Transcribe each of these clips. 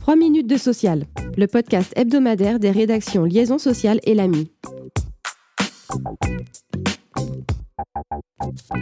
3 minutes de social, le podcast hebdomadaire des rédactions Liaison sociale et l'AMI.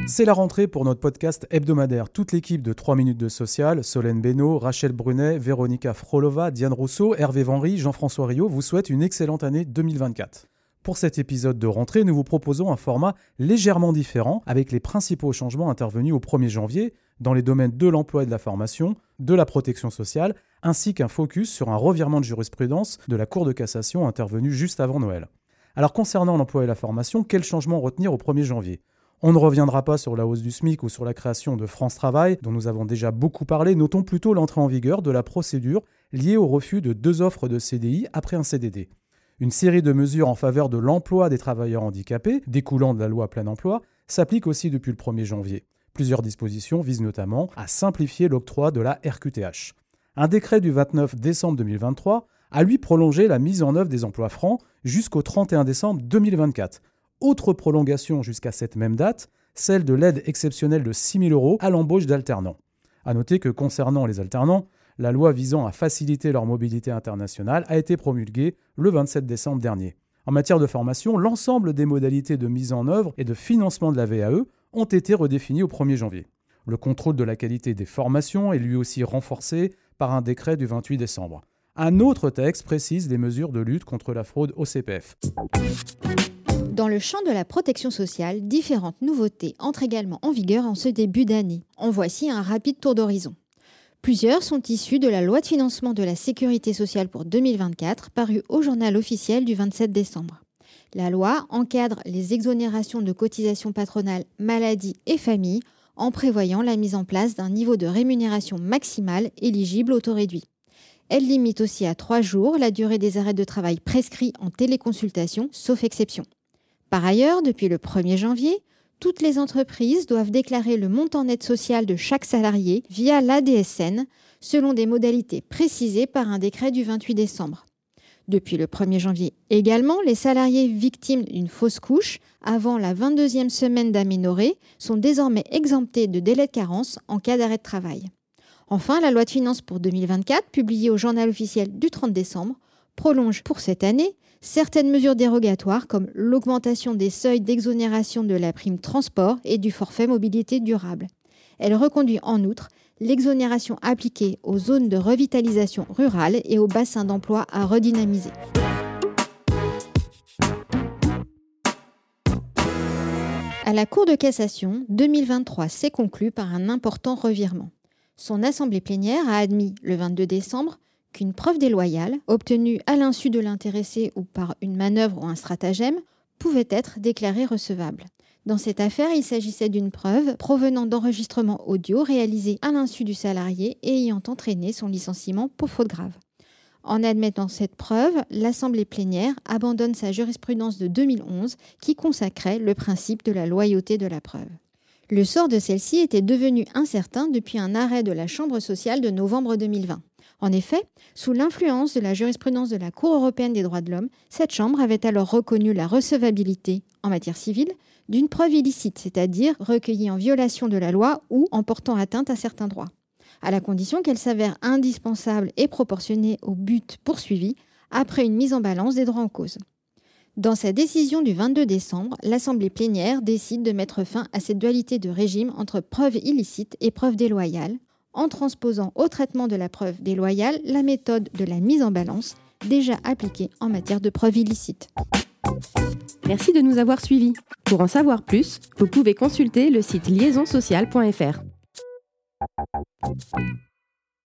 C'est la rentrée pour notre podcast hebdomadaire. Toute l'équipe de 3 minutes de social, Solène Beno, Rachel Brunet, Véronica Frolova, Diane Rousseau, Hervé Vanry, Jean-François Rio vous souhaite une excellente année 2024. Pour cet épisode de rentrée, nous vous proposons un format légèrement différent avec les principaux changements intervenus au 1er janvier dans les domaines de l'emploi et de la formation, de la protection sociale, ainsi qu'un focus sur un revirement de jurisprudence de la Cour de cassation intervenu juste avant Noël. Alors concernant l'emploi et la formation, quels changements retenir au 1er janvier? On ne reviendra pas sur la hausse du SMIC ou sur la création de France Travail, dont nous avons déjà beaucoup parlé, notons plutôt l'entrée en vigueur de la procédure liée au refus de deux offres de CDI après un CDD. Une série de mesures en faveur de l'emploi des travailleurs handicapés, découlant de la loi plein emploi, s'applique aussi depuis le 1er janvier. Plusieurs dispositions visent notamment à simplifier l'octroi de la RQTH. Un décret du 29 décembre 2023 a lui prolongé la mise en œuvre des emplois francs jusqu'au 31 décembre 2024. Autre prolongation jusqu'à cette même date, celle de l'aide exceptionnelle de 6 000 euros à l'embauche d'alternants. A noter que concernant les alternants, la loi visant à faciliter leur mobilité internationale a été promulguée le 27 décembre dernier. En matière de formation, l'ensemble des modalités de mise en œuvre et de financement de la VAE ont été redéfinies au 1er janvier. Le contrôle de la qualité des formations est lui aussi renforcé par un décret du 28 décembre. Un autre texte précise les mesures de lutte contre la fraude au CPF. Dans le champ de la protection sociale, différentes nouveautés entrent également en vigueur en ce début d'année. En voici un rapide tour d'horizon. Plusieurs sont issus de la loi de financement de la sécurité sociale pour 2024, parue au journal officiel du 27 décembre. La loi encadre les exonérations de cotisations patronales maladie et famille en prévoyant la mise en place d'un niveau de rémunération maximale éligible au taux réduit. Elle limite aussi à trois jours la durée des arrêts de travail prescrits en téléconsultation, sauf exception. Par ailleurs, depuis le 1er janvier, toutes les entreprises doivent déclarer le montant net social de chaque salarié via l'ADSN selon des modalités précisées par un décret du 28 décembre. Depuis le 1er janvier également, les salariés victimes d'une fausse couche avant la 22e semaine d'aménorrhée sont désormais exemptés de délai de carence en cas d'arrêt de travail. Enfin, la loi de finances pour 2024, publiée au journal officiel du 30 décembre, prolonge pour cette année certaines mesures dérogatoires comme l'augmentation des seuils d'exonération de la prime transport et du forfait mobilité durable. Elle reconduit en outre l'exonération appliquée aux zones de revitalisation rurale et aux bassins d'emploi à redynamiser. À la Cour de cassation, 2023 s'est conclu par un important revirement. Son assemblée plénière a admis le 22 décembre qu'une preuve déloyale, obtenue à l'insu de l'intéressé ou par une manœuvre ou un stratagème, pouvait être déclarée recevable. Dans cette affaire, il s'agissait d'une preuve provenant d'enregistrements audio réalisés à l'insu du salarié et ayant entraîné son licenciement pour faute grave. En admettant cette preuve, l'Assemblée plénière abandonne sa jurisprudence de 2011 qui consacrait le principe de la loyauté de la preuve. Le sort de celle-ci était devenu incertain depuis un arrêt de la Chambre sociale de novembre 2020. En effet, sous l'influence de la jurisprudence de la Cour européenne des droits de l'homme, cette Chambre avait alors reconnu la recevabilité, en matière civile, d'une preuve illicite, c'est-à-dire recueillie en violation de la loi ou en portant atteinte à certains droits, à la condition qu'elle s'avère indispensable et proportionnée au but poursuivi après une mise en balance des droits en cause. Dans sa décision du 22 décembre, l'Assemblée plénière décide de mettre fin à cette dualité de régime entre preuve illicite et preuve déloyale, en transposant au traitement de la preuve déloyale la méthode de la mise en balance déjà appliquée en matière de preuve illicite. Merci de nous avoir suivis. Pour en savoir plus, vous pouvez consulter le site liaisonsocial.fr.